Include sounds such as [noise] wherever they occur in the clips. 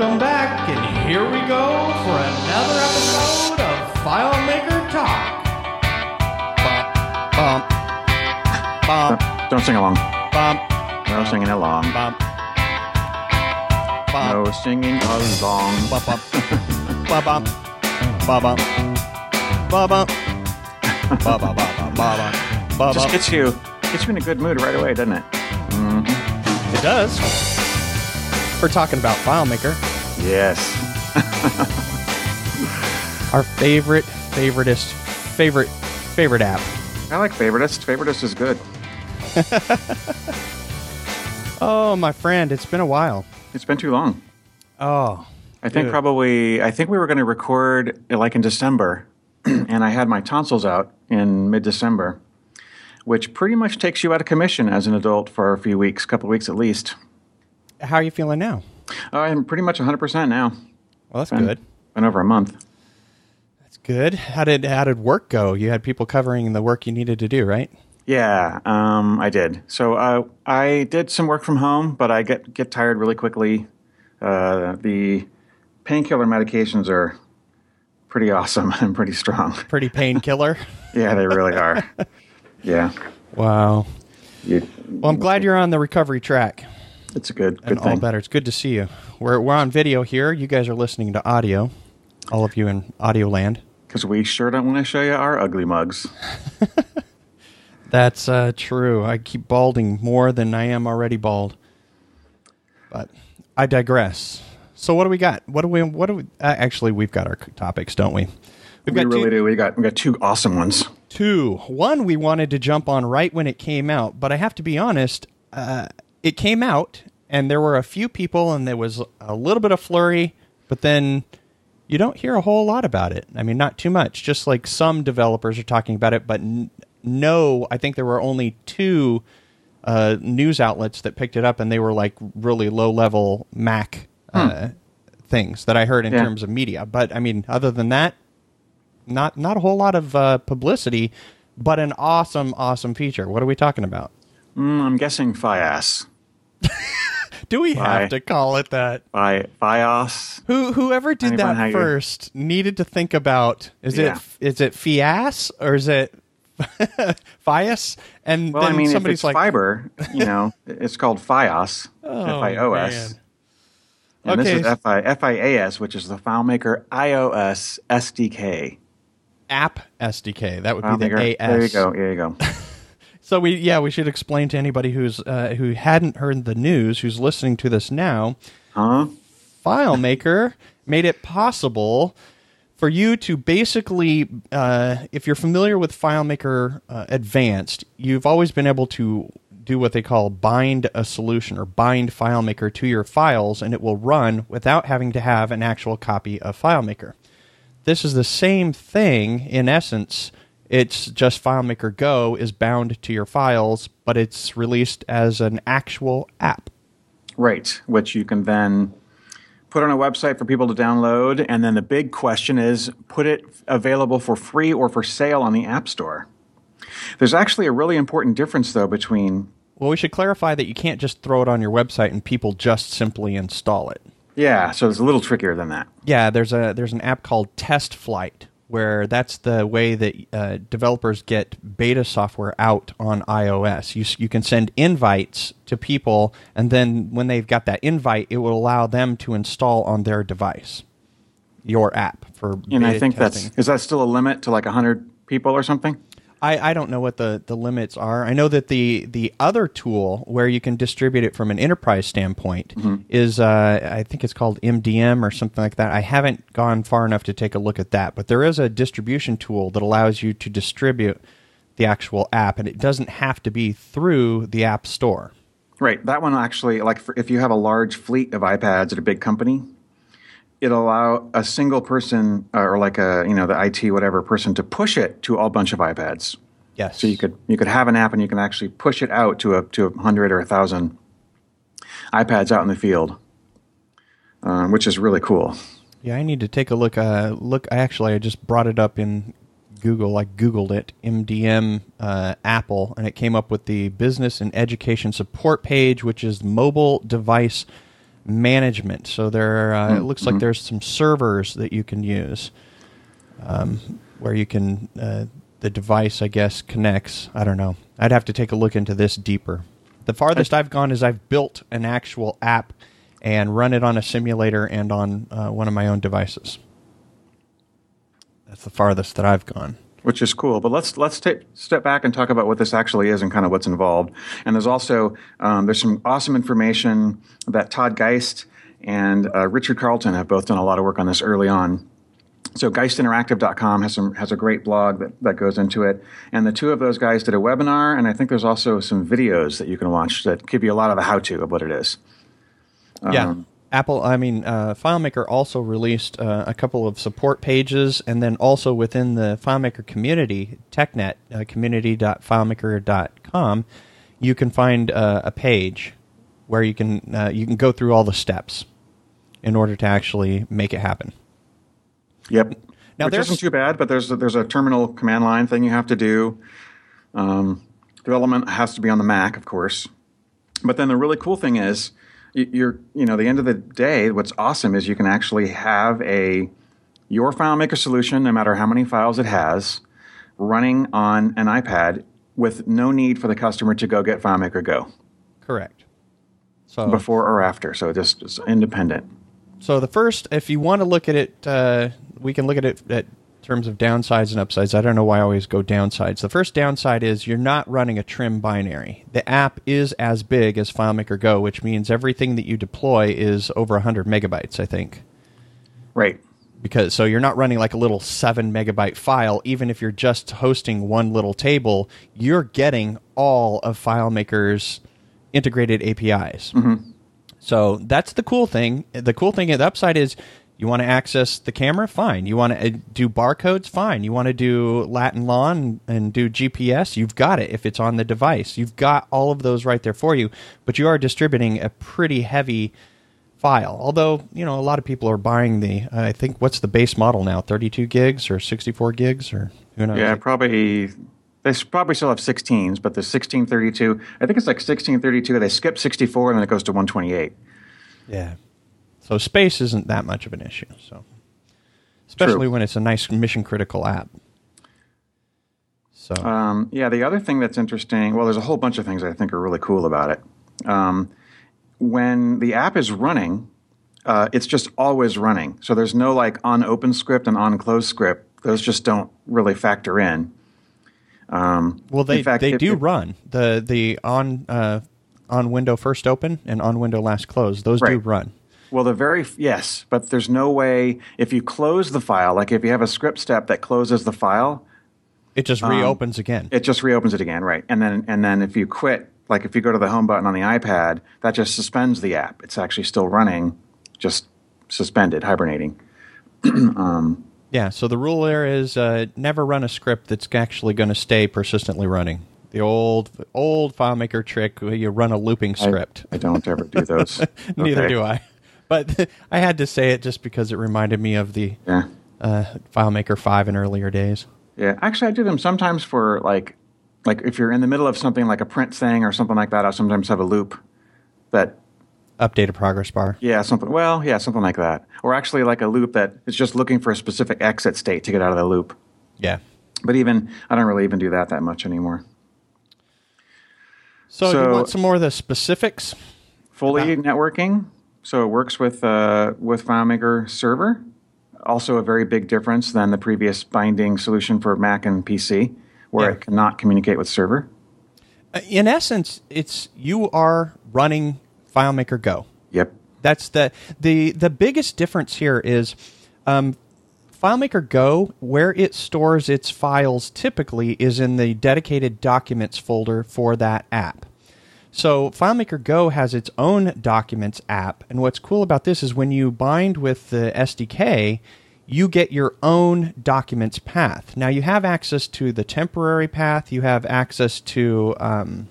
Welcome back, and here we go for another episode of FileMaker Talk. Bump, bump, bump. Don't sing along. Bump. No singing along. Bump. bump. No singing along. Bump, bump, bump, bump, bump, bump, bump, bump. Just gets you, gets you in a good mood right away, doesn't it? Mm-hmm. It does. We're talking about FileMaker. Yes. [laughs] our favorite, favoritist, favorite, favorite app. I like Favoritist. Favoritist is good. [laughs] Oh, my friend, it's been a while. It's been too long. Oh, I think Dude. probably I think we were going to record like in December, [clears throat] and I had my tonsils out in mid-December, which pretty much takes you out of commission as an adult for a few weeks, couple weeks at least. how are you feeling now? I'm pretty much 100% now. Well, that's Been, good. Been over a month. That's good. How did how did work go? You had people covering the work you needed to do, right? Yeah, um, I did. So uh, I did some work from home, but I get get tired really quickly. Uh, the painkiller medications are pretty awesome [laughs] and pretty strong. Pretty painkiller. [laughs] Yeah, they really are. [laughs] yeah, wow. you, Well, I'm glad you're on the recovery track it's a good and good all better. It's good to see you. We're we're on video here. You guys are listening to audio. All of you in audio land. Because we sure don't want to show you our ugly mugs. [laughs] That's uh, true. I keep balding more than I am already bald. But I digress. So what do we got? What do we? What do we? Uh, actually, we've got our topics, don't we? We've We got really two, do. We got we got two awesome ones. two. One we wanted to jump on right when it came out, but I have to be honest. Uh, it came out, and there were a few people, and there was a little bit of flurry, but then you don't hear a whole lot about it. I mean, not too much. Just like some developers are talking about it, but n- no, I think there were only two uh, news outlets that picked it up, and they were like really low level Mac uh, things that I heard in Yeah. terms of media. But I mean, other than that, not not a whole lot of uh, publicity, but an awesome, awesome feature. What are we talking about? Mm, I'm guessing Fias. [laughs] Do we Bye. have to call it that? Fi Fios. Who whoever did that first needed to think about is Yeah. it is it Fias or is it [laughs] Fias? And Well, then I mean, if somebody's it's like, fiber, you know, [laughs] it's called Fios. Oh, F-I-O-S. man. And Okay. this is F-I- FIAS, which is the FileMaker iOS SDK. App SDK. That would be the FileMaker. AS. There you go. There you go. So we yeah we should explain to anybody who's uh, who hadn't heard the news who's listening to this now. Huh? FileMaker made it possible for you to basically, uh, if you're familiar with FileMaker uh, Advanced, you've always been able to do what they call bind a solution or bind FileMaker to your files, and it will run without having to have an actual copy of FileMaker. This is the same thing in essence. It's just FileMaker Go is bound to your files, but it's released as an actual app. Right. Which you can then put on a website for people to download. And then the big question is put it available for free or for sale on the App Store. There's actually a really important difference, though, between Well, we should clarify that you can't just throw it on your website and people just simply install it. yeah, so it's a little trickier than that. Yeah, there's a there's an app called Test Flight where that's the way that uh, developers get beta software out on iOS. You you can send invites to people, and then when they've got that invite, it will allow them to install on their device your app for. And I think testing. that's is that still a limit to like 100 people or something? I, I don't know what the, the limits are. I know that the the other tool where you can distribute it from an enterprise standpoint is uh, I think it's called MDM or something like that. I haven't gone far enough to take a look at that, but there is a distribution tool that allows you to distribute the actual app, and it doesn't have to be through the App Store. Right. That one actually, like for, if you have a large fleet of iPads at a big company, it'll allow a single person uh, or like a you know the IT whatever person to push it to a bunch of iPads. Yes. So you could you could have an app and you can actually push it out to a to a hundred or a thousand iPads out in the field, um, which is really cool. Yeah, I need to take a look. Uh, look, I actually I just brought it up in Google. I googled it, MDM uh, Apple, and it came up with the business and education support page, which is mobile device management. So there, uh, it looks like there's some servers that you can use, um, where you can uh, the device, I guess, connects. I don't know. I'd have to take a look into this deeper. The farthest I've gone is I've built an actual app and run it on a simulator and on uh, one of my own devices. That's the farthest that I've gone. Which is cool. But let's let's take step back and talk about what this actually is and kind of what's involved. And there's also um, there's some awesome information that Todd Geist and uh, Richard Carlton have both done a lot of work on this early on. So geistinteractive.com has some has a great blog that, that goes into it. And the two of those guys did a webinar, and I think there's also some videos that you can watch that give you a lot of a how to of what it is. yeah. Apple, I mean, uh, FileMaker also released uh, a couple of support pages, and then also within the FileMaker community, TechNet, uh, community.filemaker.com, you can find uh, a page where you can uh, you can go through all the steps in order to actually make it happen. Yep. Now, Which there's- isn't too bad, but there's a, there's a terminal command line thing you have to do. Um, development has to be on the Mac, of course. But then the really cool thing is, you're you know the end of the day, what's awesome is you can actually have a your FileMaker solution, no matter how many files it has, running on an iPad with no need for the customer to go get FileMaker Go Correct. So before or after. So just it's independent. So the first, if you want to look at it, uh, we can look at it at terms of downsides and upsides. I don't know why I always go downsides. The first downside is you're not running a trim binary. The app is as big as FileMaker Go, which means everything that you deploy is over 100 megabytes, I think. Right. Because so you're not running like a little 7 megabyte file even if you're just hosting one little table, you're getting all of FileMaker's integrated APIs. Mm-hmm. So that's the cool thing. The cool thing, the upside is you want to access the camera, fine. You want to uh, do barcodes, fine. You want to do lat long and, and do GPS, you've got it if it's on the device. You've got all of those right there for you, but you are distributing a pretty heavy file. Although, you know, a lot of people are buying the, uh, I think, what's the base model now? 32 gigs or 64 gigs or who knows? Yeah, probably. They probably still have 16s, but the 1632, I think it's like 1632. They skip 64 and then it goes to 128. Yeah. So space isn't that much of an issue. So, especially True. when it's a nice mission critical app. So Um, yeah, the other thing that's interesting, well, there's a whole bunch of things I think are really cool about it. Um, when the app is running, uh, it's just always running. So there's no like on open script and on close script. Those just don't really factor in. Um, well, they fact, they if- do if- run the the on uh, on window first open and on window last close. Those do run. Well, the very yes, but there's no way if you close the file, like if you have a script step that closes the file, It just reopens again. Um, it just reopens it again, right? And then and then if you quit, like if you go to the home button on the iPad, that just suspends the app. It's actually still running, just suspended, hibernating. [clears throat] yeah. So the rule there is uh, never run a script that's actually going to stay persistently running. The old old FileMaker trick where you run a looping script. I don't ever do those. [laughs] Neither Okay. do I. But [laughs] I had to say it just because it reminded me of the Yeah, uh, FileMaker 5 in earlier days. yeah. Actually, I do them sometimes for like, like if you're in the middle of something like a print thing or something like that. I sometimes have a loop that Update a progress bar. Yeah, something. Well, yeah, something like that. Or actually, like a loop that is just looking for a specific exit state to get out of the loop. Yeah. But even I don't really even do that that much anymore. So, you want some more of the specifics? Fully networking, so it works with uh, with FileMaker Server. Also, a very big difference than the previous binding solution for Mac and PC, where Yeah. it cannot communicate with server. Uh, In essence, it's you are running FileMaker Go. Yep. That's the the the biggest difference here is um, FileMaker Go, where it stores its files typically is in the dedicated documents folder for that app. So FileMaker Go has its own documents app, and what's cool about this is when you bind with the SDK, you get your own documents path. Now you have access to the temporary path. You have access to um,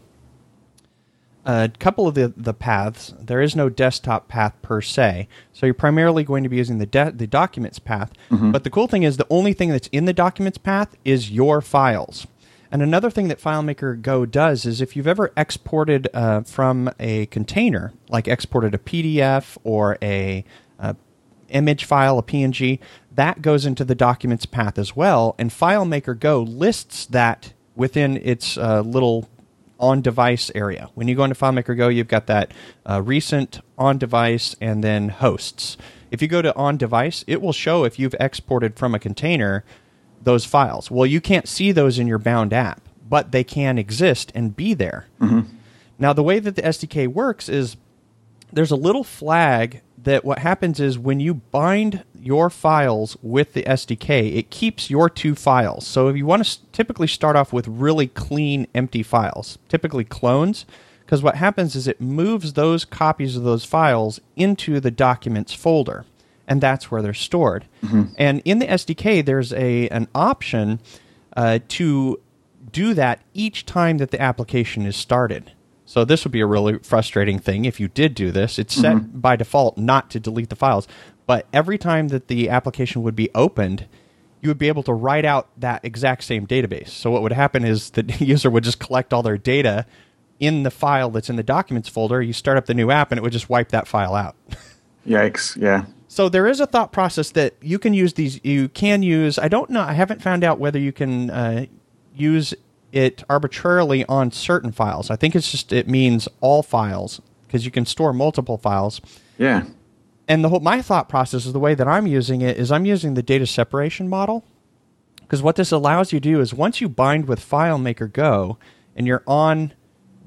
a couple of the, the paths. There is no desktop path per se, so you're primarily going to be using the de- the documents path. But the cool thing is the only thing that's in the documents path is your files. And another thing that FileMaker Go does is if you've ever exported uh, from a container, like exported a PDF or a, a image file, a PNG, that goes into the documents path as well. And FileMaker Go lists that within its uh, little on device area. When you go into FileMaker Go, you've got that uh, recent on device and then hosts. If you go to on device, it will show if you've exported from a container those files. Well, you can't see those in your bound app, but they can exist and be there. Mm-hmm. Now, the way that the SDK works is there's a little flag that what happens is when you bind your files with the SDK, it keeps your two files. So if you want to typically start off with really clean, empty files, typically clones, because what happens is it moves those copies of those files into the documents folder, and that's where they're stored. And in the SDK, there's a an option uh, to do that each time that the application is started. So this would be a really frustrating thing if you did do this. It's set by default not to delete the files, but every time that the application would be opened, you would be able to write out that exact same database. So what would happen is the [laughs] user would just collect all their data in the file that's in the documents folder. You start up the new app and it would just wipe that file out. [laughs] Yikes! Yeah. So there is a thought process that you can use these. You can use. I don't know. I haven't found out whether you can uh, use it arbitrarily on certain files. I think it's just it means all files because you can store multiple files. Yeah. And the whole my thought process is the way that I'm using it is I'm using the data separation model because what this allows you to do is once you bind with FileMaker Go and you're on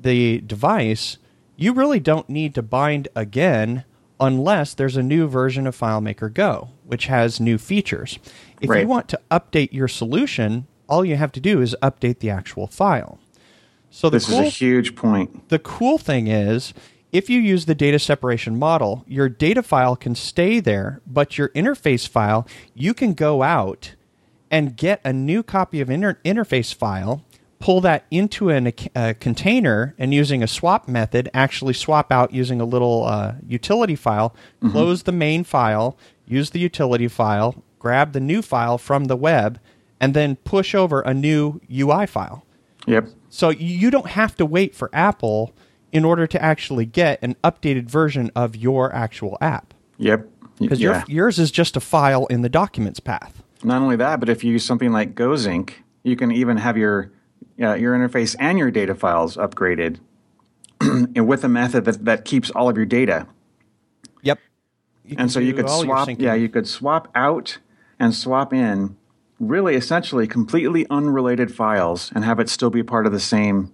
the device, you really don't need to bind again unless there's a new version of FileMaker Go, which has new features. If Right. you want to update your solution, all you have to do is update the actual file. So the This cool is a huge point. the cool thing is if you use the data separation model, your data file can stay there, but your interface file, you can go out and get a new copy of inter- interface file, pull that into an, a container, and using a swap method, actually swap out using a little uh, utility file, close the main file, use the utility file, grab the new file from the web, and then push over a new UI file. Yep. So you don't have to wait for Apple in order to actually get an updated version of your actual app. Yep. Because yeah. your, yours is just a file in the documents path. Not only that, but if you use something like GoZync, you can even have your uh, your interface and your data files upgraded [clears throat] and with a method that, that keeps all of your data. Yep. You And so you could swap, yeah, you could swap out and swap in really essentially completely unrelated files and have it still be part of the same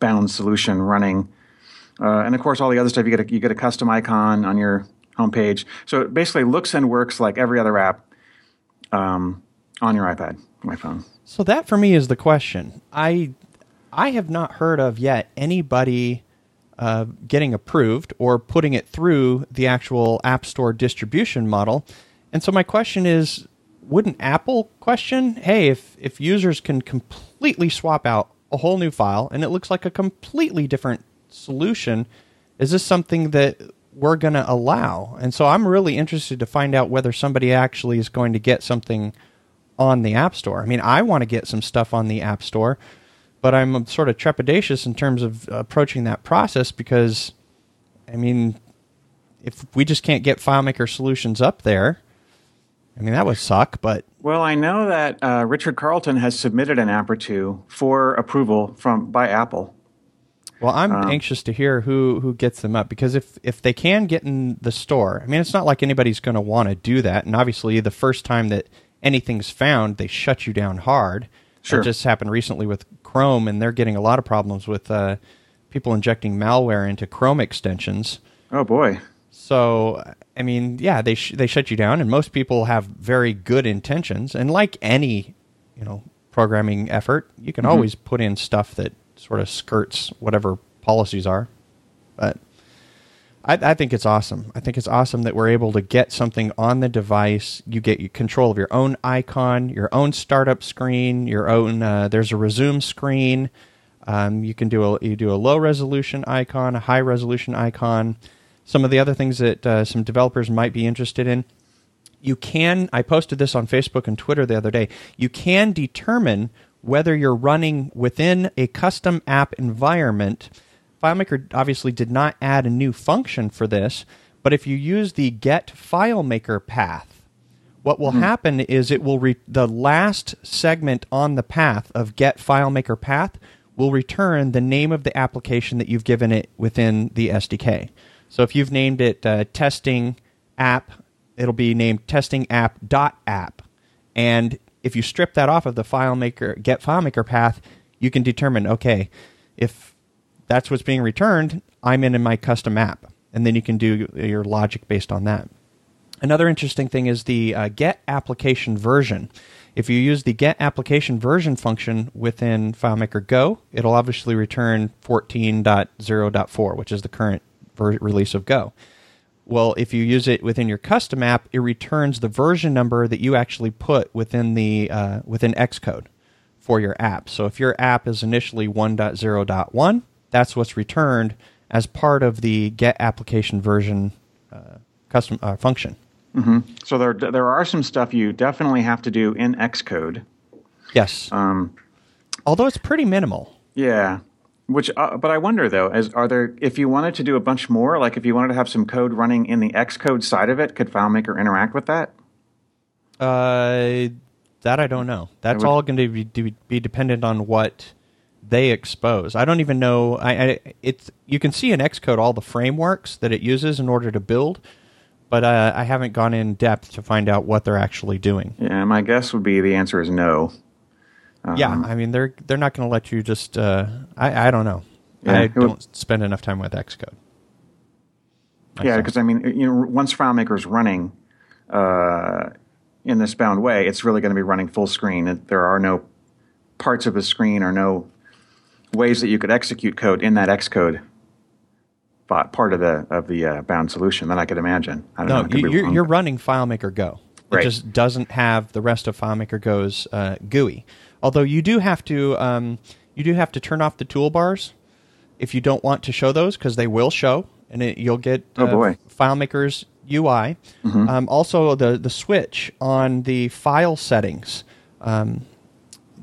bound solution running. Uh, and of course, all the other stuff you get a, you get a custom icon on your homepage. So it basically looks and works like every other app um, on your iPad, my phone. So that for me is the question. I I have not heard of yet anybody uh, getting approved or putting it through the actual App Store distribution model. And so my question is, wouldn't Apple question, hey, if if users can completely swap out a whole new file and it looks like a completely different solution, is this something that we're going to allow? And so I'm really interested to find out whether somebody actually is going to get something on the App Store. I mean, I want to get some stuff on the App Store, but I'm sort of trepidatious in terms of approaching that process because, I mean, if we just can't get FileMaker solutions up there, I mean, that would suck, but Well, I know that uh, Richard Carlton has submitted an app or two for approval from by Apple. well, I'm anxious to hear who who gets them up because if if they can get in the store, I mean, it's not like anybody's going to want to do that, and obviously, the first time that anything's found, they shut you down hard. Sure. That just happened recently with Chrome, and they're getting a lot of problems with uh, people injecting malware into Chrome extensions. Oh boy. So, I mean, yeah, they sh- they shut you down, and most people have very good intentions. And like any, you know, programming effort, you can always put in stuff that sort of skirts whatever policies are. But I, I think it's awesome. I think it's awesome that we're able to get something on the device. You get control of your own icon, your own startup screen, your own. Uh, there's a resume screen. Um, you can do a you do a low resolution icon, a high resolution icon. Some of the other things that uh, some developers might be interested in. You can. I posted this on Facebook and Twitter the other day. You can determine whether you're running within a custom app environment. FileMaker obviously did not add a new function for this, but if you use the get FileMaker path, what will happen is it will re- the last segment on the path of get FileMaker path will return the name of the application that you've given it within the SDK. So if you've named it uh, testing app, it'll be named testing app dot app. And if you strip that off of the FileMaker get FileMaker path, you can determine okay, if that's what's being returned, I'm in, in my custom app, and then you can do your logic based on that. Another interesting thing is the uh, get application version. If you use the get application version function within FileMaker Go, it'll obviously return 14.0.4, which is the current ver- release of Go. Well, if you use it within your custom app, it returns the version number that you actually put within the uh, within Xcode for your app. So if your app is initially 1.0.1, that's what's returned as part of the get application version uh, custom uh, function. So there there are some stuff you definitely have to do in Xcode. Yes. Um, Although it's pretty minimal. Yeah. Which, uh, but I wonder though, as are there if you wanted to do a bunch more, like if you wanted to have some code running in the Xcode side of it, could FileMaker interact with that? Uh, that I don't know. That's would- all going to be be dependent on what they expose. I don't even know. I, I it's you can see in Xcode all the frameworks that it uses in order to build, but uh, I haven't gone in depth to find out what they're actually doing. Yeah, my guess would be the answer is no. yeah, I mean they're they're not going to let you just. Uh, I I don't know. Yeah, I don't spend enough time with Xcode. Yeah, because I mean, you know, once FileMaker is running uh, in this bound way, it's really going to be running full screen. And There are no parts of the screen or no ways that you could execute code in that Xcode part of the of the uh, bound solution that I could imagine. I don't know. No, I could you, be you're, you're running FileMaker Go. It Right. just doesn't have the rest of FileMaker Go's uh, GUI. Although you do have to, um, you do have to turn off the toolbars if you don't want to show those because they will show, and it, you'll get Oh, boy. FileMaker's UI. Mm-hmm. Um, also, the the switch on the file settings. Um,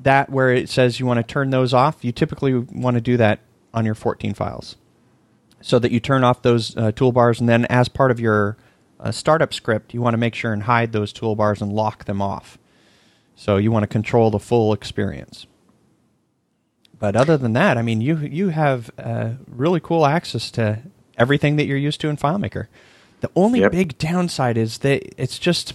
that where it says you want to turn those off, you typically want to do that on your 14 files. So that you turn off those uh, toolbars and then as part of your uh, startup script you want to make sure and hide those toolbars and lock them off. So you want to control the full experience. But other than that i mean you you have uh, really cool access to everything that you're used to in filemaker. The only Yep. big downside is that it's just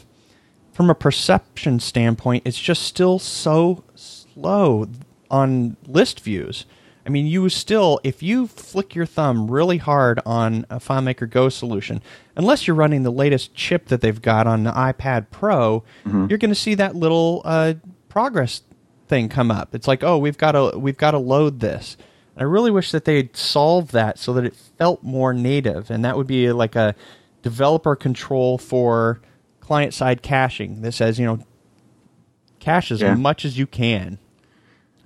from a perception standpoint it's just still so slow on list views I mean, you still, if you flick your thumb really hard on a FileMaker Go solution, unless you're running the latest chip that they've got on the iPad Pro, you're going to see that little uh, progress thing come up. It's like, oh, we've got to we've got to load this. I really wish that they'd solve that so that it felt more native, and that would be like a developer control for client side caching that says, you know, cache as Yeah. much as you can,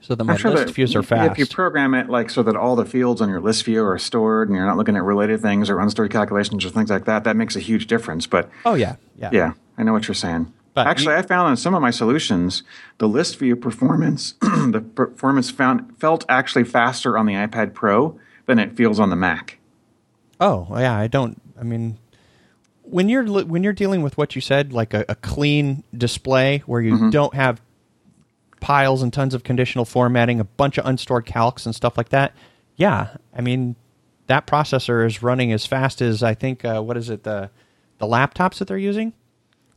so that my I'm sure list that views are fast. If you program it like so that all the fields on your list view are stored and you're not looking at related things or unstored calculations or things like that, that makes a huge difference. But Oh yeah, yeah, yeah, I know what you're saying. But Actually, you- I found in some of my solutions, the list view performance, [clears throat] the performance found felt actually faster on the iPad Pro than it feels on the Mac. Oh yeah, I don't. I mean, when you're when you're dealing with what you said, like a, a clean display where you Mm-hmm. don't have piles and tons of conditional formatting, a bunch of unstored calcs and stuff like that. Yeah, I mean, that processor is running as fast as I think. Uh, what is it? The the laptops that they're using.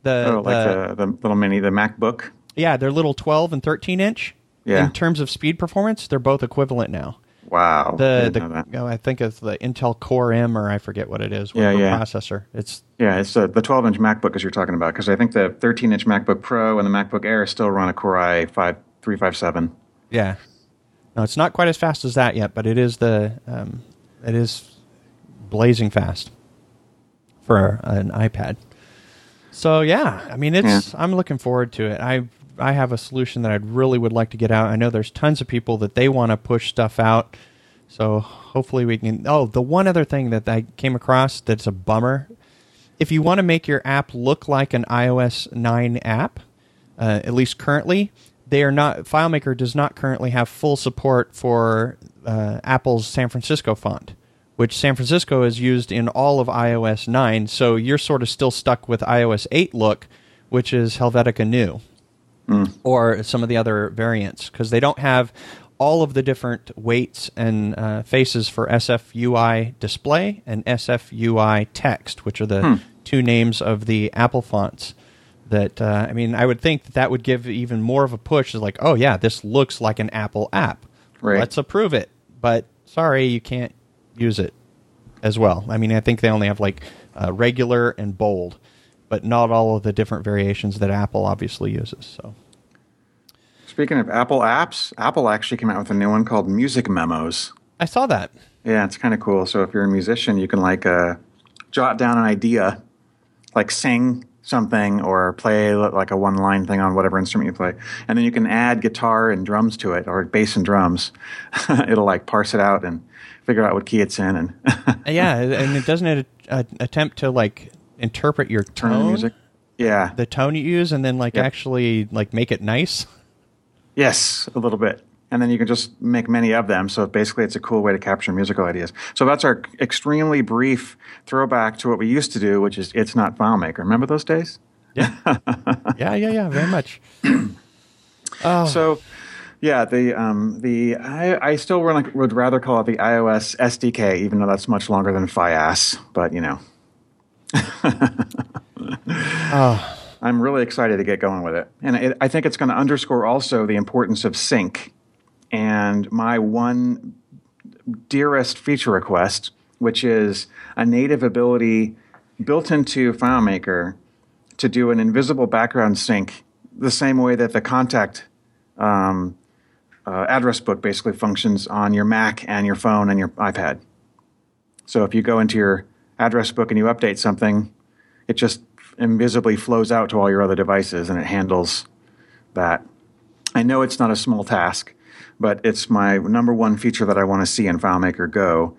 The, Oh, like the- the, the little mini, the MacBook. yeah, they're little 12 and 13 inch. Yeah. In terms of speed performance, they're both equivalent now. Wow. I The that. the oh, I think it's the Intel Core M or I forget what it is. Yeah, yeah. Processor. It's Yeah, it's uh, the 12 inch MacBook as you're talking about because I think the 13 inch MacBook Pro and the MacBook Air still run a Core i 5 357. Yeah. No, it's not quite as fast as that yet, but it is the um, it is blazing fast for an iPad. So yeah, I mean it's I'm looking forward to it. I I have a solution that I really would like to get out. I know there's tons of people that they want to push stuff out. So hopefully we can Oh, the one other thing that I came across that's a bummer. If you want to make your app look like an iOS 9 app, uh, at least currently, they are not FileMaker does not currently have full support for uh, Apple's San Francisco font, which San Francisco is used in all of iOS 9. So you're sort of still stuck with iOS 8 look, which is Helvetica Neue, or some of the other variants because they don't have all of the different weights and uh, faces for SFUI display and SFUI text, which are the two names of the Apple fonts. That uh, I mean, I would think that, that would give even more of a push. Is like, oh yeah, this looks like an Apple app. Right. Let's approve it. But sorry, you can't use it as well. I mean, I think they only have like uh, regular and bold, but not all of the different variations that Apple obviously uses. So. Speaking of Apple apps, Apple actually came out with a new one called Music Memos. I saw that. Yeah, it's kind of cool. So if you're a musician, you can like uh, jot down an idea, like sing something or play like a one line thing on whatever instrument you play. And then you can add guitar and drums to it or bass and drums. [laughs] It'll like parse it out and figure out what key it's in and yeah, [laughs] and it doesn't it uh, attempt to like interpret your turn tone, the music. Yeah. the tone you use, and then like Yep. actually like make it nice. Yes, a little bit. And then you can just make many of them. So basically, it's a cool way to capture musical ideas. So that's our extremely brief throwback to what we used to do, which is It's Not FileMaker. Remember those days? Yeah, [laughs] yeah, yeah, yeah, very much. [clears throat] So, yeah, the um, the I, I still run, would rather call it the iOS SDK, even though that's much longer than FiAS. But you know, [laughs] I'm really excited to get going with it, and it, I think it's going to underscore also the importance of sync. And my one dearest feature request, which is a native ability built into FileMaker to do an invisible background sync, the same way that the contact um, uh, address book basically functions on your Mac and your phone and your iPad. So if you go into your address book and you update something, it just invisibly flows out to all your other devices and it handles that. I know it's not a small task, but it's my number one feature that I want to see in FileMaker Go,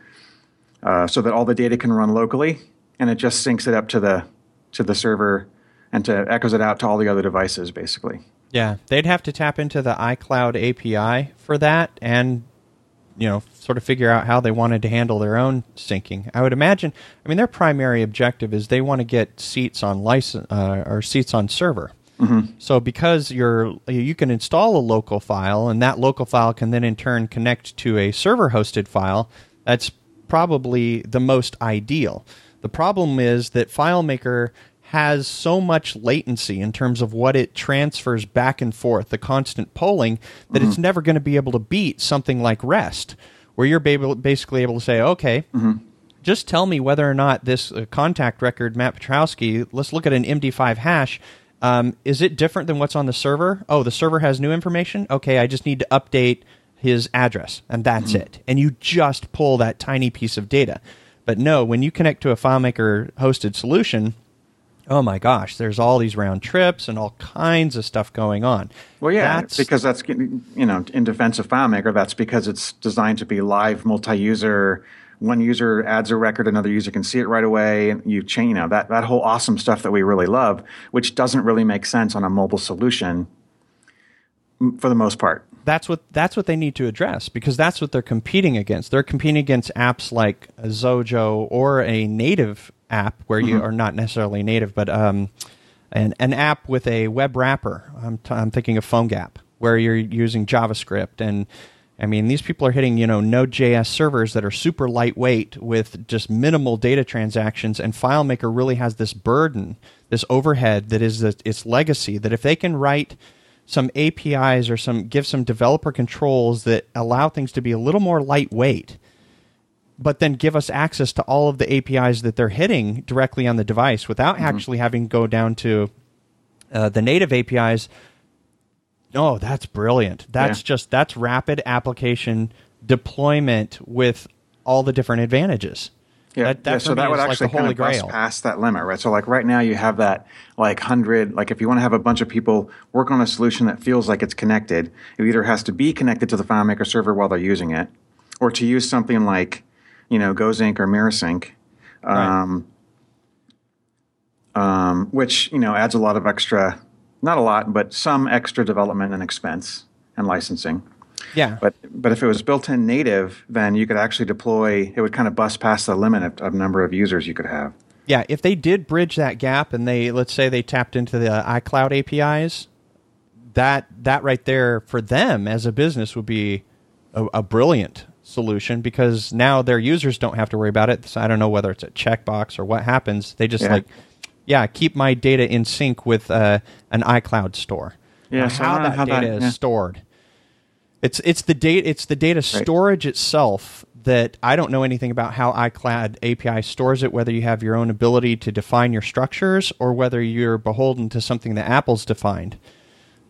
uh, so that all the data can run locally and it just syncs it up to the to the server and to echoes it out to all the other devices, basically. Yeah, they'd have to tap into the iCloud API for that, and you know, sort of figure out how they wanted to handle their own syncing. I would imagine. I mean, their primary objective is they want to get seats on license uh, or seats on server. So because you're you can install a local file, and that local file can then in turn connect to a server hosted file. That's probably the most ideal. The problem is that FileMaker has so much latency in terms of what it transfers back and forth, the constant polling, that it's never going to be able to beat something like REST, where you're basically able to say, okay, just tell me whether or not this uh, contact record, Matt Petrowsky, let's look at an MD5 hash. Um, is it different than what's on the server? Oh, the server has new information? Okay, I just need to update his address, and that's it. And you just pull that tiny piece of data. But no, when you connect to a FileMaker hosted solution, oh my gosh, there's all these round trips and all kinds of stuff going on. Well, yeah, That's- because that's you know in defense of FileMaker, that's because it's designed to be live, multi-user. One user adds a record, another user can see it right away, and you chain, you know that that whole awesome stuff that we really love, which doesn't really make sense on a mobile solution for the most part. that's what that's what they need to address because that's what they're competing against. They're competing against apps like Xojo or a native app where you are not necessarily native, but um, an an app with a web wrapper. I'm t- I'm thinking of PhoneGap where you're using JavaScript and. I mean, these people are hitting, you know, Node.js servers that are super lightweight with just minimal data transactions, and FileMaker really has this burden, this overhead that is the, its legacy. That if they can write some APIs or some give some developer controls that allow things to be a little more lightweight, but then give us access to all of the APIs that they're hitting directly on the device without actually having to go down to uh, the native APIs. Oh, that's brilliant. That's Yeah. just that's rapid application deployment with all the different advantages. Yeah, that, that yeah, so that would is like actually kind holy of bust past that limit, right? So like right now you have that like hundred, like if you want to have a bunch of people work on a solution that feels like it's connected, it either has to be connected to the FileMaker server while they're using it, or to use something like, you know, GoZync or MirrorSync, um, um, which you know adds a lot of extra not a lot, but some extra development and expense and licensing. Yeah. But but if it was built in native, then you could actually deploy. It would kind of bust past the limit of, of number of users you could have. Yeah, if they did bridge that gap and they let's say they tapped into the iCloud APIs, that that right there for them as a business would be a, a brilliant solution because now their users don't have to worry about it. So I don't know whether it's a checkbox or what happens. They just Yeah. like, yeah, keep my data in sync with uh, an iCloud store. Yeah, so how that how that- data is yeah. stored. It's it's the data it's the data storage itself that I don't know anything about how iCloud API stores it, whether you have your own ability to define your structures or whether you're beholden to something that Apple's defined.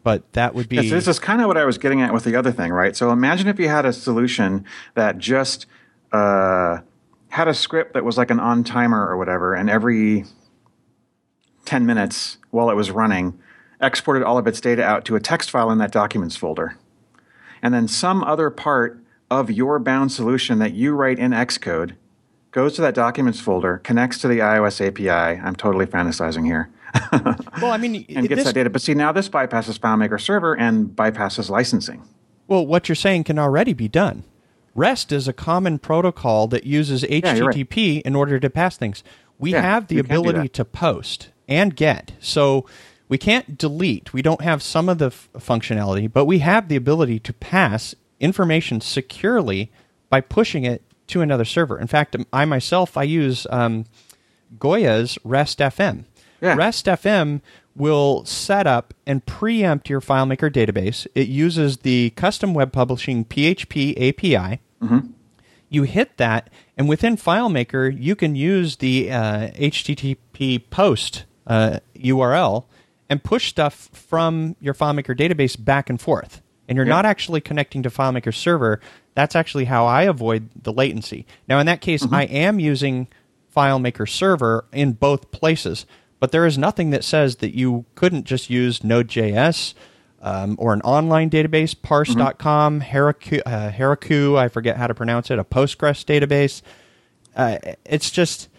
But that would be Yes, this is kind of what I was getting at with the other thing, right? So imagine if you had a solution that just uh, had a script that was like an on timer or whatever, and every 10 minutes while it was running, exported all of its data out to a text file in that documents folder. And then some other part of your bound solution that you write in Xcode goes to that documents folder, connects to the iOS API. I'm totally fantasizing here. [laughs] well, I mean, and gets this- that data. But see, now this bypasses FileMaker Server and bypasses licensing. Well, what you're saying can already be done. REST is a common protocol that uses you're right. HTTP in order to pass things. We Yeah, have the you ability to post and get. So we can't delete. We don't have some of the f- functionality, but we have the ability to pass information securely by pushing it to another server. In fact, I myself I use um, Goya's REST FM. Yeah. REST FM will set up and preempt your FileMaker database. It uses the custom web publishing PHP API. You hit that, and within FileMaker, you can use the uh, HTTP post uh, URL and push stuff from your FileMaker database back and forth. And you're Yeah. not actually connecting to FileMaker server. That's actually how I avoid the latency. Now, in that case, I am using FileMaker server in both places, but there is nothing that says that you couldn't just use Node.js um, or an online database, parse.com, Heroku, uh, Heroku, I forget how to pronounce it, a Postgres database. Uh, it's just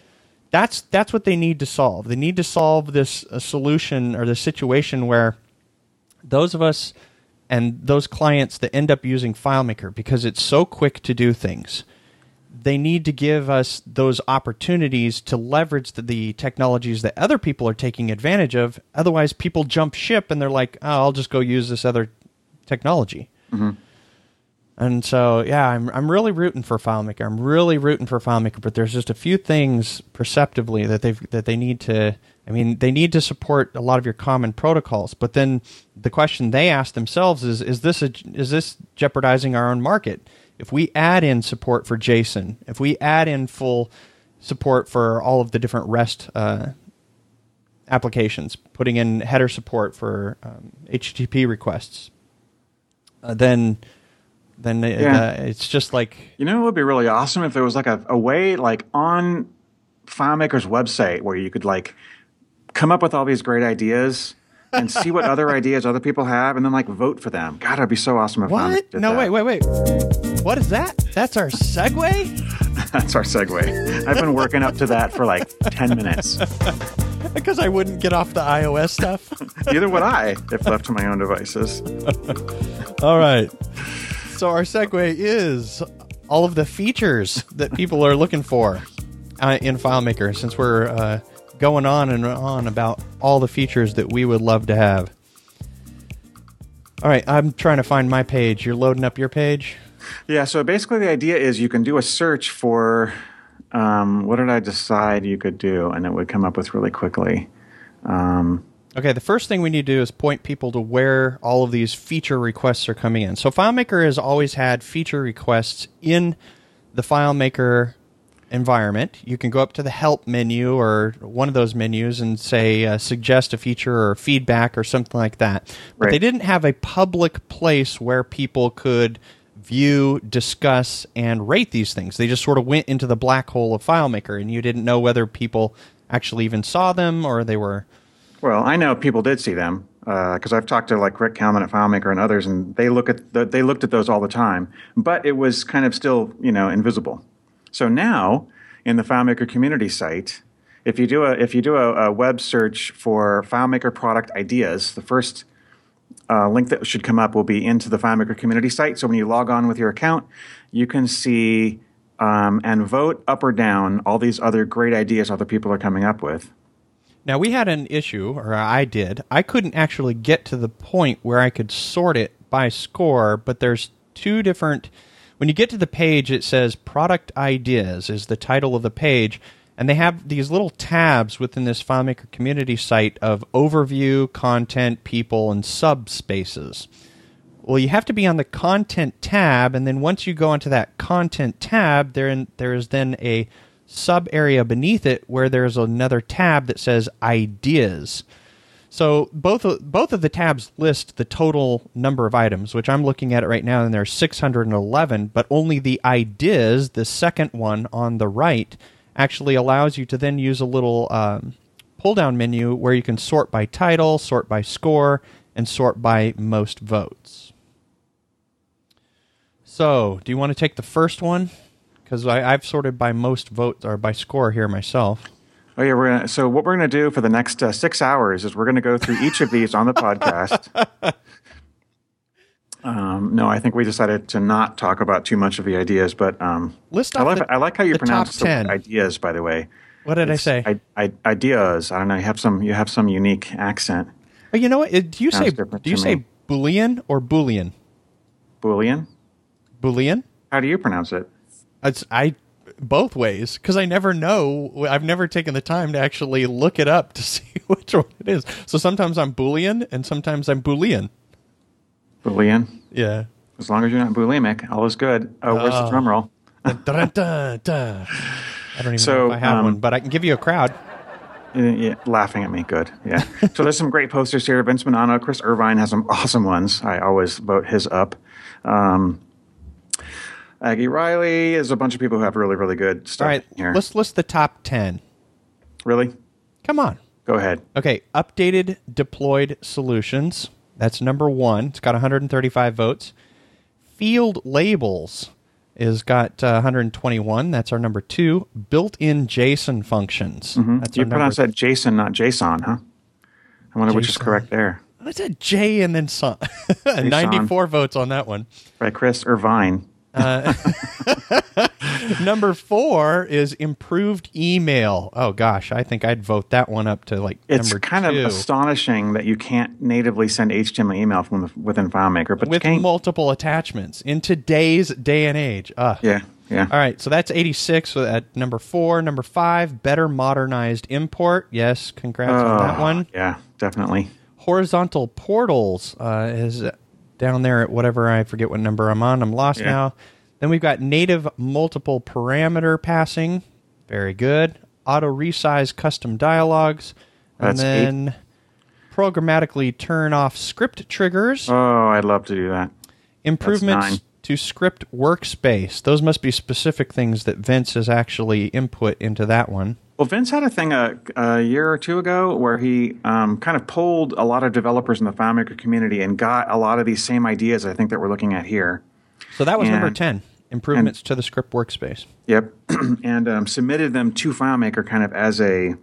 that's that's what they need to solve. They need to solve this uh, solution or the situation where those of us and those clients that end up using FileMaker because it's so quick to do things. They need to give us those opportunities to leverage the, the technologies that other people are taking advantage of. Otherwise, people jump ship and they're like, "Oh, I'll just go use this other technology." Mm-hmm. And so, yeah, I'm I'm really rooting for FileMaker. I'm really rooting for FileMaker, but there's just a few things perceptibly that they have that they need to. I mean, they need to support a lot of your common protocols. But then the question they ask themselves is: Is this a, is this jeopardizing our own market? If we add in support for JSON, if we add in full support for all of the different REST uh, applications, putting in header support for um, HTTP requests, uh, then then Yeah. uh, it's just like You know, it would be really awesome if there was like a, a way, like on FileMaker's website, where you could like come up with all these great ideas and see what other [laughs] ideas other people have, and then like vote for them. God, that'd be so awesome if FileMaker what? did No, that. wait, wait, wait. What is that? That's our segue? [laughs] That's our segue. I've been working up to that for like ten minutes. [laughs] Because I wouldn't get off the iOS stuff. [laughs] Neither would I if left to my own devices. All right. So our segue is all of the features that people are looking for uh, in FileMaker. Since we're uh, going on and on about all the features that we would love to have. All right, I'm trying to find my page. You're loading up your page. Yeah, so basically the idea is you can do a search for um, what did I decide you could do, and it would come up with really quickly. Um, Okay, the first thing we need to do is point people to where all of these feature requests are coming in. So FileMaker has always had feature requests in the FileMaker environment. You can go up to the help menu or one of those menus and say uh, suggest a feature or feedback or something like that. But Right. they didn't have a public place where people could view, discuss, and rate these things. They just sort of went into the black hole of FileMaker, and you didn't know whether people actually even saw them or they were well, I know people did see them uh, because I've talked to like Rick Kalman at FileMaker and others, and they look at the, they looked at those all the time, but it was kind of still you know invisible. So now in the FileMaker community site, if you do a if you do a, a web search for FileMaker product ideas, the first uh, link that should come up will be into the FileMaker community site. So when you log on with your account, you can see um, and vote up or down all these other great ideas other people are coming up with. Now we had an issue, or I did. I couldn't actually get to the point where I could sort it by score, but there's two different. When you get to the page, it says "Product Ideas" is the title of the page, and they have these little tabs within this FileMaker community site of overview, content, people, and subspaces. Well, you have to be on the content tab, and then once you go onto that content tab, there there is then a sub area beneath it where there's another tab that says ideas. So both of, both of the tabs list the total number of items, which I'm looking at it right now, and there's 611. But only the ideas, the second one on the right, actually allows you to then use a little um, pull down menu where you can sort by title, sort by score, and sort by most votes. So, do you want to take the first one? because I've sorted by most votes or by score here myself. Oh yeah, we're gonna. So what we're gonna do for the next uh, six hours is we're gonna go through each of these on the podcast. [laughs] Um, no, I think we decided to not talk about too much of the ideas, but um, list. I like, the, I like how you pronounce the ideas. By the way, what did it's, I say? I, I, ideas. I don't know. You have some. You have some unique accent. But you know what? Do you say? Do you say me. Boolean or Boolean? Boolean. Boolean. How do you pronounce it? It's I both ways because I never know. I've never taken the time to actually look it up to [laughs] see which one it is. So sometimes I'm Boolean and sometimes I'm Boolean. Boolean. Yeah. As long as you're not bulimic, all is good. Oh, where's uh, the drum roll? da, da, da, I don't even so, know if I have um, one, but I can give you a crowd. Yeah, laughing at me. Good. Yeah. so there's some great posters here. Vince Bonanno, Chris Irvine has some awesome ones. I always vote his up. Um, Aggie Riley. is a bunch of people who have really, really good stuff All right, here. Let's list the top 10. Really? Come on. Go ahead. Okay, updated deployed solutions. That's number one. It's got 135 votes. Field labels is got uh, 121. That's our number two. Built-in JSON functions. Mm-hmm. That's you pronounce that JSON, not JSON, huh? I wonder JSON. which is correct there. I said J and then son. [laughs] 94 votes on that one. Right, Chris Irvine. Uh, [laughs] number four is improved email. Oh gosh, I think I'd vote that one up to like. Number 1. It's kind two. of astonishing that you can't natively send HTML email from the, within FileMaker, but with multiple attachments in today's day and age. Uh, yeah, yeah. All right, so that's 86 at number four. Number five, better modernized import. Yes, congrats on that one. Yeah, definitely. Horizontal portals uh, is down there at whatever I forget what number I'm on. I'm lost yeah. now. Then we've got native multiple parameter passing. Very good. Auto resize custom dialogues. And then eight. programmatically turn off script triggers. Oh, I'd love to do that. Improvements to script workspace. Those must be specific things that Vince has actually input into that one. Well, Vince had a thing a, a year or two ago where he um, kind of pulled a lot of developers in the FileMaker community and got a lot of these same ideas. I think that we're looking at here. So that was and, number ten: improvements and, to the script workspace. Yep, [clears throat] and um, submitted them to FileMaker kind of as a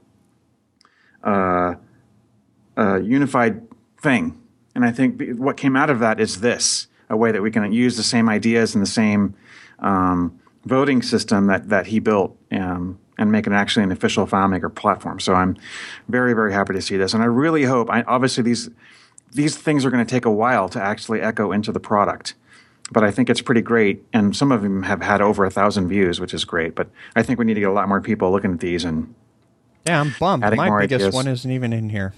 uh, unified thing. And I think what came out of that is this: a way that we can use the same ideas and the same um, voting system that that he built. Um, and make it actually an official FileMaker platform. So I'm very, very happy to see this, and I really hope. I, obviously, these these things are going to take a while to actually echo into the product, but I think it's pretty great. And some of them have had over a thousand views, which is great. But I think we need to get a lot more people looking at these and yeah, I'm bummed. My biggest ideas. one isn't even in here.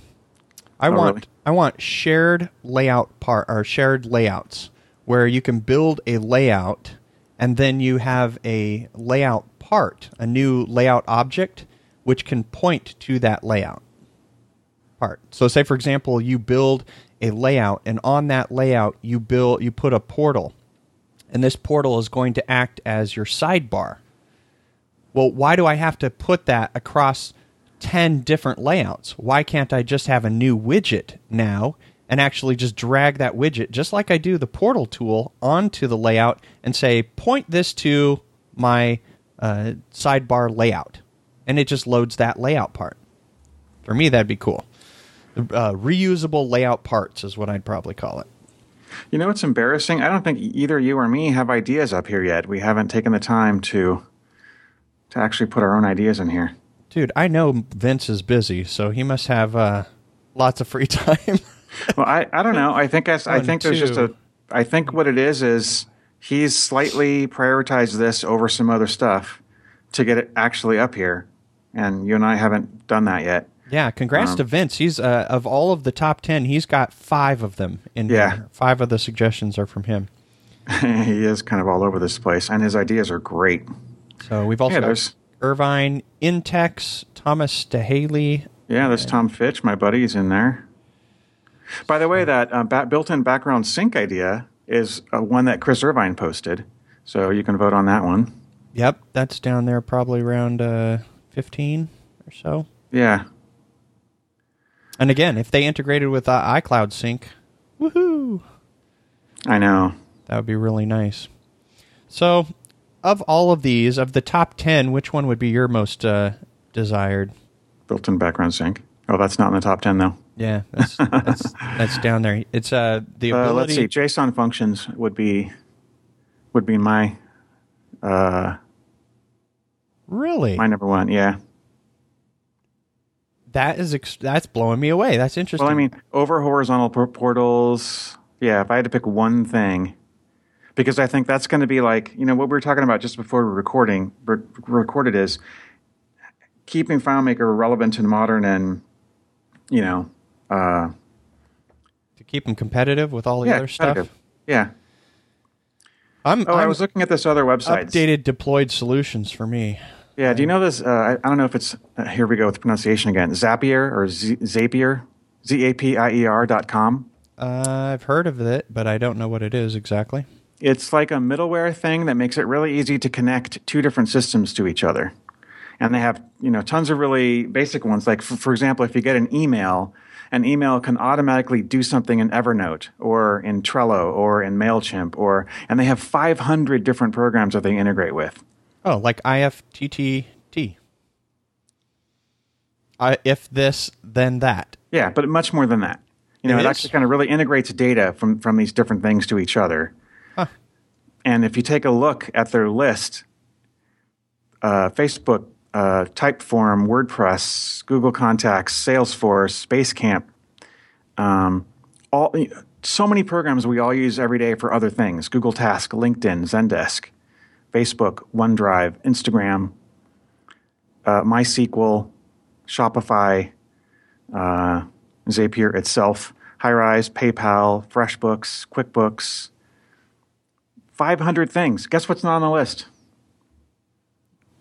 I oh, want really? I want shared layout part or shared layouts where you can build a layout and then you have a layout part, a new layout object, which can point to that layout part. So say for example, you build a layout and on that layout you build you put a portal. And this portal is going to act as your sidebar. Well, why do I have to put that across 10 different layouts? Why can't I just have a new widget now and actually just drag that widget, just like I do the portal tool, onto the layout and say, point this to my uh, sidebar layout, and it just loads that layout part. For me, that'd be cool. Uh, reusable layout parts is what I'd probably call it. You know what's embarrassing? I don't think either you or me have ideas up here yet. We haven't taken the time to to actually put our own ideas in here. Dude, I know Vince is busy, so he must have uh, lots of free [laughs] time. well, I, I don't know. I think I, I think there's just a I think what it is is he's slightly prioritized this over some other stuff to get it actually up here, and you and I haven't done that yet. yeah, congrats Um, to Vince. He's uh, of all of the top ten, he's got five of them in Yeah. there. Five of the suggestions are from him. [laughs] he is kind of all over this place, and his ideas are great. So we've also Yeah, got Irvine, Intex, Thomas DeHaley. Yeah, there's Tom Fitch, my buddy, is in there. By the way, that uh, built-in background sync idea is uh, one that Chris Irvine posted, so you can vote on that one. Yep, that's down there probably around uh, 15 or so. Yeah, And again, if they integrated with uh, iCloud Sync, woohoo, I know. that would be really nice. So, of all of these, of the top 10, which one would be your most uh, desired? Built-in background sync. Oh, that's not in the top ten though. Yeah, that's that's, [laughs] that's down there. It's uh, the Uh, ability. let's see. JSON functions would be would be my uh, Really, my number one. Yeah. that is ex- that's blowing me away. That's interesting. Well, I mean, over horizontal por- portals. Yeah, if I had to pick one thing, because I think that's going to be like you know what we were talking about just before we recording re- recorded is keeping FileMaker relevant and modern and you know uh, to keep them competitive with all the yeah other stuff. Yeah. I'm, Oh, i I'm was looking at this other website. updated deployed solutions for me. Yeah. Do you know this? Uh, I, I don't know if it's uh, here. We go with pronunciation again. Zapier or Z- Zapier, Z A P I E R dot com. Uh, I've heard of it, but I don't know what it is exactly. It's like a middleware thing that makes it really easy to connect two different systems to each other. And they have, you know, tons of really basic ones. Like, for, for example, if you get an email, an email can automatically do something in Evernote or in Trello or in MailChimp or, and they have 500 different programs that they integrate with. Oh, like IFTTT. I, if this, then that. Yeah, but much more than that. You know, It it, actually kind of really integrates data from, from these different things to each other. Huh. And if you take a look at their list, uh, Facebook, uh, Typeform, WordPress, Google Contacts, Salesforce, Basecamp, um, all so many programs we all use every day for other things: Google Task, LinkedIn, Zendesk, Facebook, OneDrive, Instagram, uh, MySQL, Shopify, uh, Zapier itself, Highrise, PayPal, FreshBooks, QuickBooks. 500 things. Guess what's not on the list?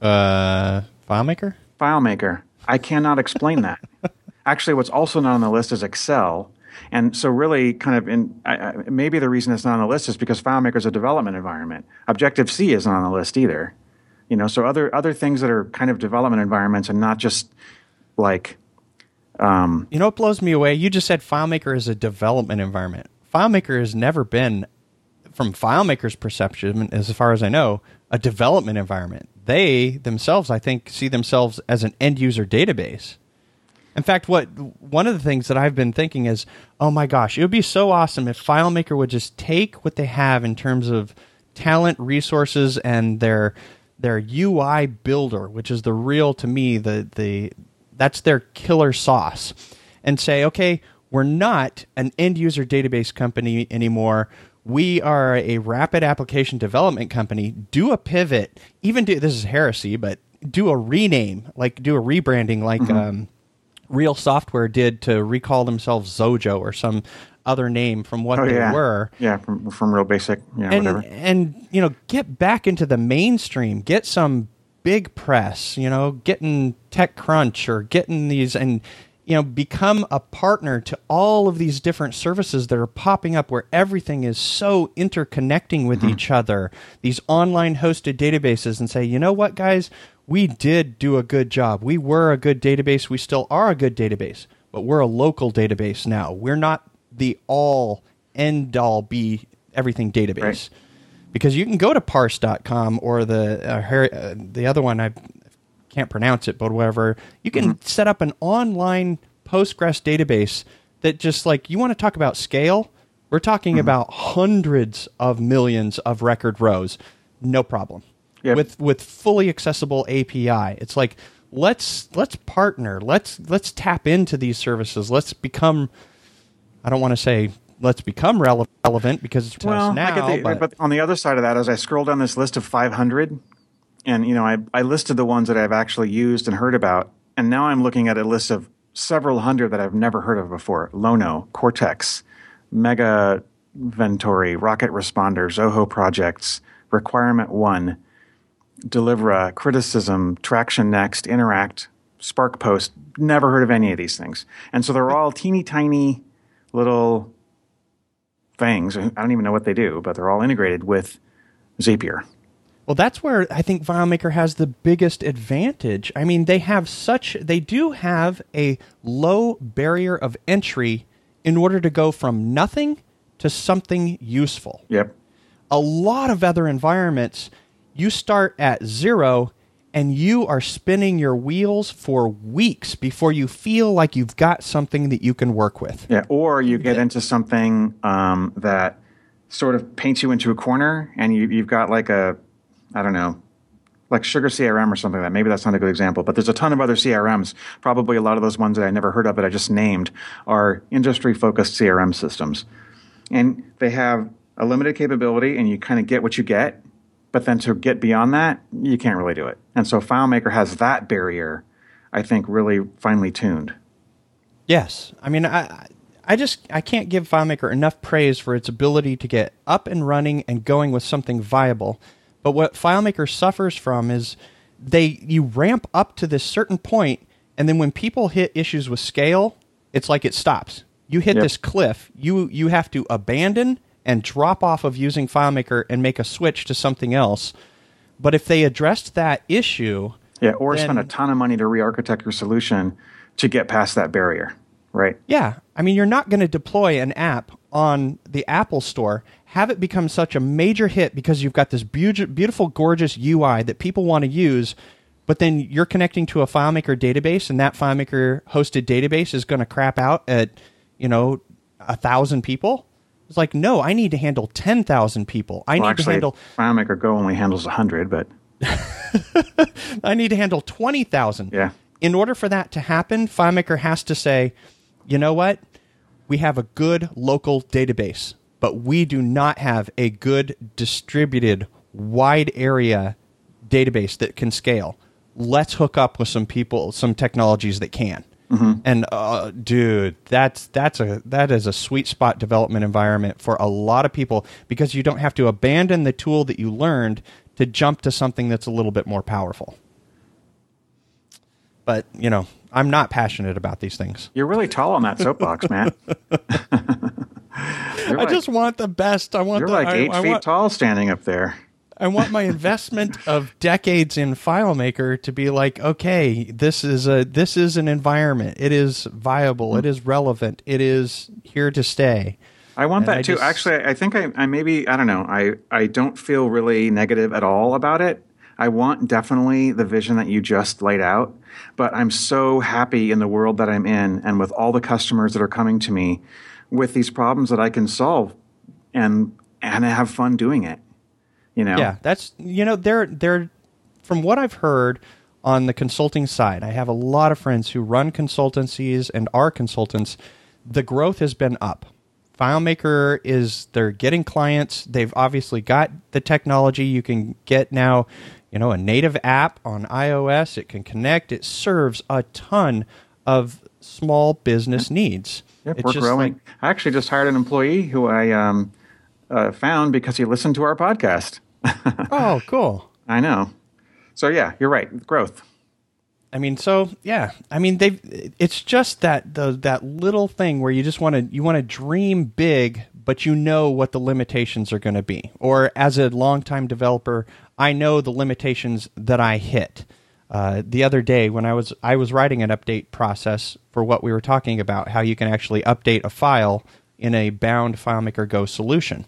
Uh, FileMaker? FileMaker. I cannot explain that. [laughs] Actually, what's also not on the list is Excel. And so, really, kind of, in maybe the reason it's not on the list is because FileMaker is a development environment. Objective C isn't on the list either. You know, so other other things that are kind of development environments and not just like um, You know what blows me away? You just said FileMaker is a development environment. FileMaker has never been, from FileMaker's perception, as far as I know, a development environment. They themselves, I think, see themselves as an end user database. In fact, what one of the things that I've been thinking is, oh my gosh, it would be so awesome if FileMaker would just take what they have in terms of talent, resources, and their their UI builder, which is the real to me the the that's their killer sauce, and say, okay, we're not an end user database company anymore. We are a rapid application development company. Do a pivot, even do this is heresy, but do a rename, like do a rebranding, like. Um, Real Software did to recall themselves Xojo or some other name from what oh they yeah, were. yeah, from from REALbasic, yeah, And whatever. and you know, get back into the mainstream, get some big press, you know, getting TechCrunch or getting these and you know, become a partner to all of these different services that are popping up where everything is so interconnecting with each other. These online hosted databases and say, "You know what, guys? we did do a good job. We were a good database. We still are a good database, but we're a local database now. We're not the all end all be everything database. Right. Because you can go to parse.com or the uh, uh, the other one I can't pronounce it, but whatever. You can mm-hmm. set up an online Postgres database that just like you want to talk about scale. We're talking mm-hmm. about hundreds of millions of record rows, no problem. Yep. With with fully accessible API, it's like let's let's partner. Let's let's tap into these services. Let's become. I don't want to say let's become rele- relevant because it's us now. The, but, but on the other side of that, as I scroll down this list of 500, and you know, I, I listed the ones that I've actually used and heard about, and now I'm looking at a list of several hundred that I've never heard of before: Lono, Cortex, Mega Ventori, Rocket Responder, Zoho projects, Requirement One, Delivera, Criticism, Traction Next, Interact, SparkPost. Never heard of any of these things, and so they're all teeny tiny little things. I don't even know what they do, but they're all integrated with Zapier. Well, that's where I think FileMaker has the biggest advantage. I mean, they have such, they do have a low barrier of entry in order to go from nothing to something useful. Yep. A lot of other environments, you start at zero and you are spinning your wheels for weeks before you feel like you've got something that you can work with. Yeah. Or you get into something um, that sort of paints you into a corner, and you, you've got like a, I don't know, like Sugar CRM or something like that. Maybe that's not a good example, but there's a ton of other CRMs. Probably a lot of those ones that I never heard of that I just named are industry focused CRM systems. And they have a limited capability, and you kind of get what you get. But then to get beyond that, you can't really do it. And so FileMaker has that barrier, I think, really finely tuned. Yes, I mean, I, I just I can't give FileMaker enough praise for its ability to get up and running and going with something viable. But what FileMaker suffers from is they you ramp up to this certain point, and then when people hit issues with scale, it's like it stops. You hit Yep. this cliff. You you have to abandon and drop off of using FileMaker and make a switch to something else. But if they addressed that issue, Yeah, or spend a ton of money to re-architect your solution to get past that barrier, right? Yeah. I mean, you're not going to deploy an app on the Apple Store, have it become such a major hit because you've got this beautiful, gorgeous UI that people want to use, but then you're connecting to a FileMaker database, and that FileMaker hosted database is going to crap out at, you know, a thousand people. It's like, no, I need to handle 10,000 people. I Well, need to handle FileMaker Go only handles 100, but [laughs] I need to handle 20,000. Yeah. In order for that to happen, FileMaker has to say, you know what? We have a good local database, but we do not have a good distributed, wide area database that can scale. Let's hook up with some people, some technologies that can. And uh, dude, that's that's a that is a sweet spot development environment for a lot of people because you don't have to abandon the tool that you learned to jump to something that's a little bit more powerful. But you know, I'm not passionate about these things. you're really tall on that soapbox, Matt. [laughs] [laughs] I like, just want the best. I want you're the, like eight I feet want, tall standing up there. I want my investment [laughs] of decades in FileMaker to be like, okay, this is a this is an environment. It is viable. It hmm. is relevant. It is here to stay. I want And that I too. just- Actually, I think I, I maybe I don't know. I I don't feel really negative at all about it. I want definitely the vision that you just laid out, but I'm so happy in the world that I'm in and with all the customers that are coming to me with these problems that I can solve and and have fun doing it. You know. Yeah, that's you know they're they're from what I've heard on the consulting side. I have a lot of friends who run consultancies and are consultants. The growth has been up. FileMaker is they're getting clients. They've obviously got the technology. You can get now, you know, a native app on iOS. It can connect. It serves a ton of small business needs. Yep, It's we're just growing. like- I actually just hired an employee who I um, uh, found because he listened to our podcast. [laughs] oh, cool. I know. So yeah, you're right. Growth. I mean, so yeah. I mean, they. It's just that the that little thing where you just want to you want to dream big, but you know what the limitations are going to be. Or as a longtime developer, I know the limitations that I hit. Uh, the other day when I was I was writing an update process for what we were talking about, how you can actually update a file in a bound FileMaker Go solution.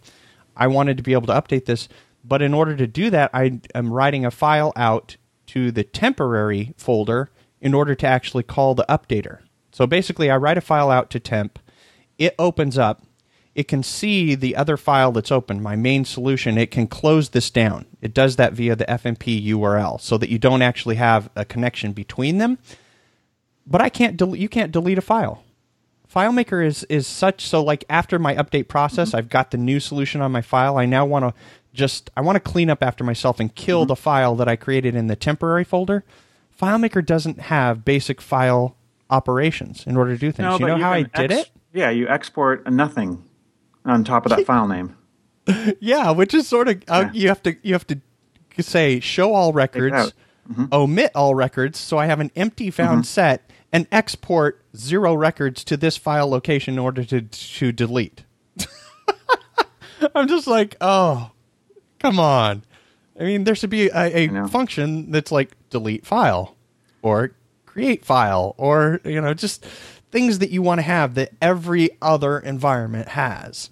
I wanted to be able to update this, but in order to do that, I am writing a file out to the temporary folder in order to actually call the updater. So basically, I write a file out to temp, it opens up, it can see the other file that's open, my main solution. It can close this down. It does that via the FMP URL so that you don't actually have a connection between them. But I can't del- you can't delete a file. FileMaker is is such so like after my update process, Mm-hmm. I've got the new solution on my file. I now want to just I want to clean up after myself and kill Mm-hmm. the file that I created in the temporary folder. FileMaker doesn't have basic file operations in order to do things. you but know how I did ex- it? Yeah, you export nothing on top of that [laughs] file name. Yeah, which is sort of uh, Yeah. you have to you have to say show all records. Mm-hmm. omit all records, so I have an empty found set, and export zero records to this file location in order to to delete. [laughs] I'm just like, oh, come on. I mean, there should be a, a function that's like delete file or create file or you know just things that you want to have that every other environment has.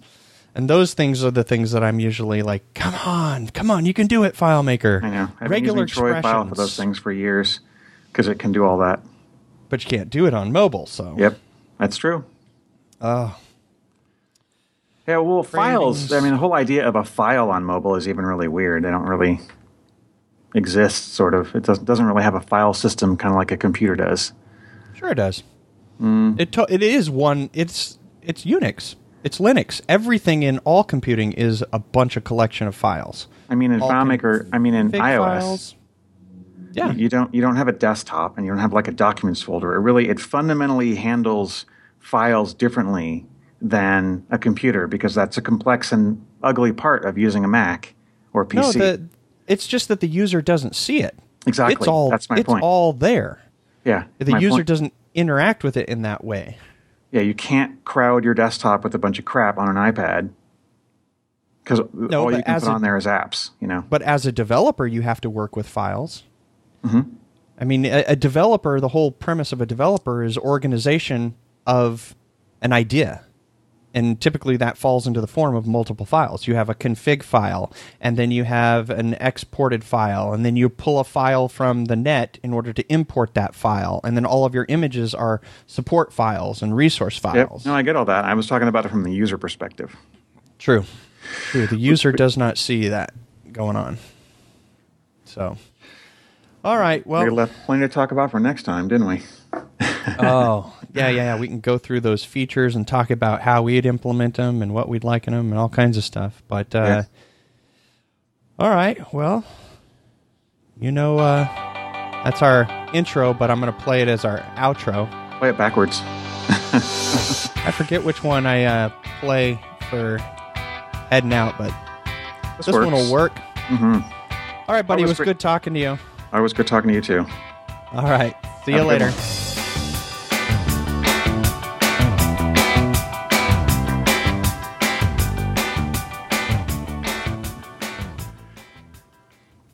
And those things are the things that I'm usually like, come on, come on, you can do it, FileMaker. I know. I've Regular been using Troi File for those things for years because it can do all that. but you can't do it on mobile. So Yep, that's true. Oh. Yeah, well, files. I mean, the whole idea of a file on mobile is even really weird. They don't really exist. Sort of. It doesn't doesn't really have a file system, kind of like a computer does. sure it does. Mm. It to- it is one. It's it's Unix. It's Linux. Everything in all computing is a bunch of collection of files. I mean, in All FileMaker, I mean, in iOS, files. Yeah. you don't you don't have a desktop and you don't have like a documents folder. It really it fundamentally handles files differently than a computer because that's a complex and ugly part of using a Mac or PC. No, the it's just that the user doesn't see it. Exactly. It's all That's my it's point. all there. yeah, The user point. doesn't interact with it in that way. Yeah, you can't crowd your desktop with a bunch of crap on an iPad because all you can put a- on there is apps. You know. But as a developer, you have to work with files. Mm-hmm. I mean, a, a developer, the whole premise of a developer is organization of an idea. And typically that falls into the form of multiple files. You have a config file, and then you have an exported file, and then you pull a file from the net in order to import that file. And then all of your images are support files and resource Yep. files. No, I get all that. I was talking about it from the user perspective. True. True. The [laughs] user does not see that going on. So, all right. Well, we left plenty to talk about for next time, didn't we? [laughs] oh, yeah, yeah, yeah. We can go through those features and talk about how we'd implement them and what we'd like in them and all kinds of stuff. But, uh, Yeah. all right. Well, you know, uh, that's our intro, but I'm going to play it as our outro. Play it backwards. [laughs] I forget which one I uh, play for heading out, but This, this one will work. Mm-hmm. All right, buddy. It was good talking to you. I was good talking to you too. All right. See you Have later.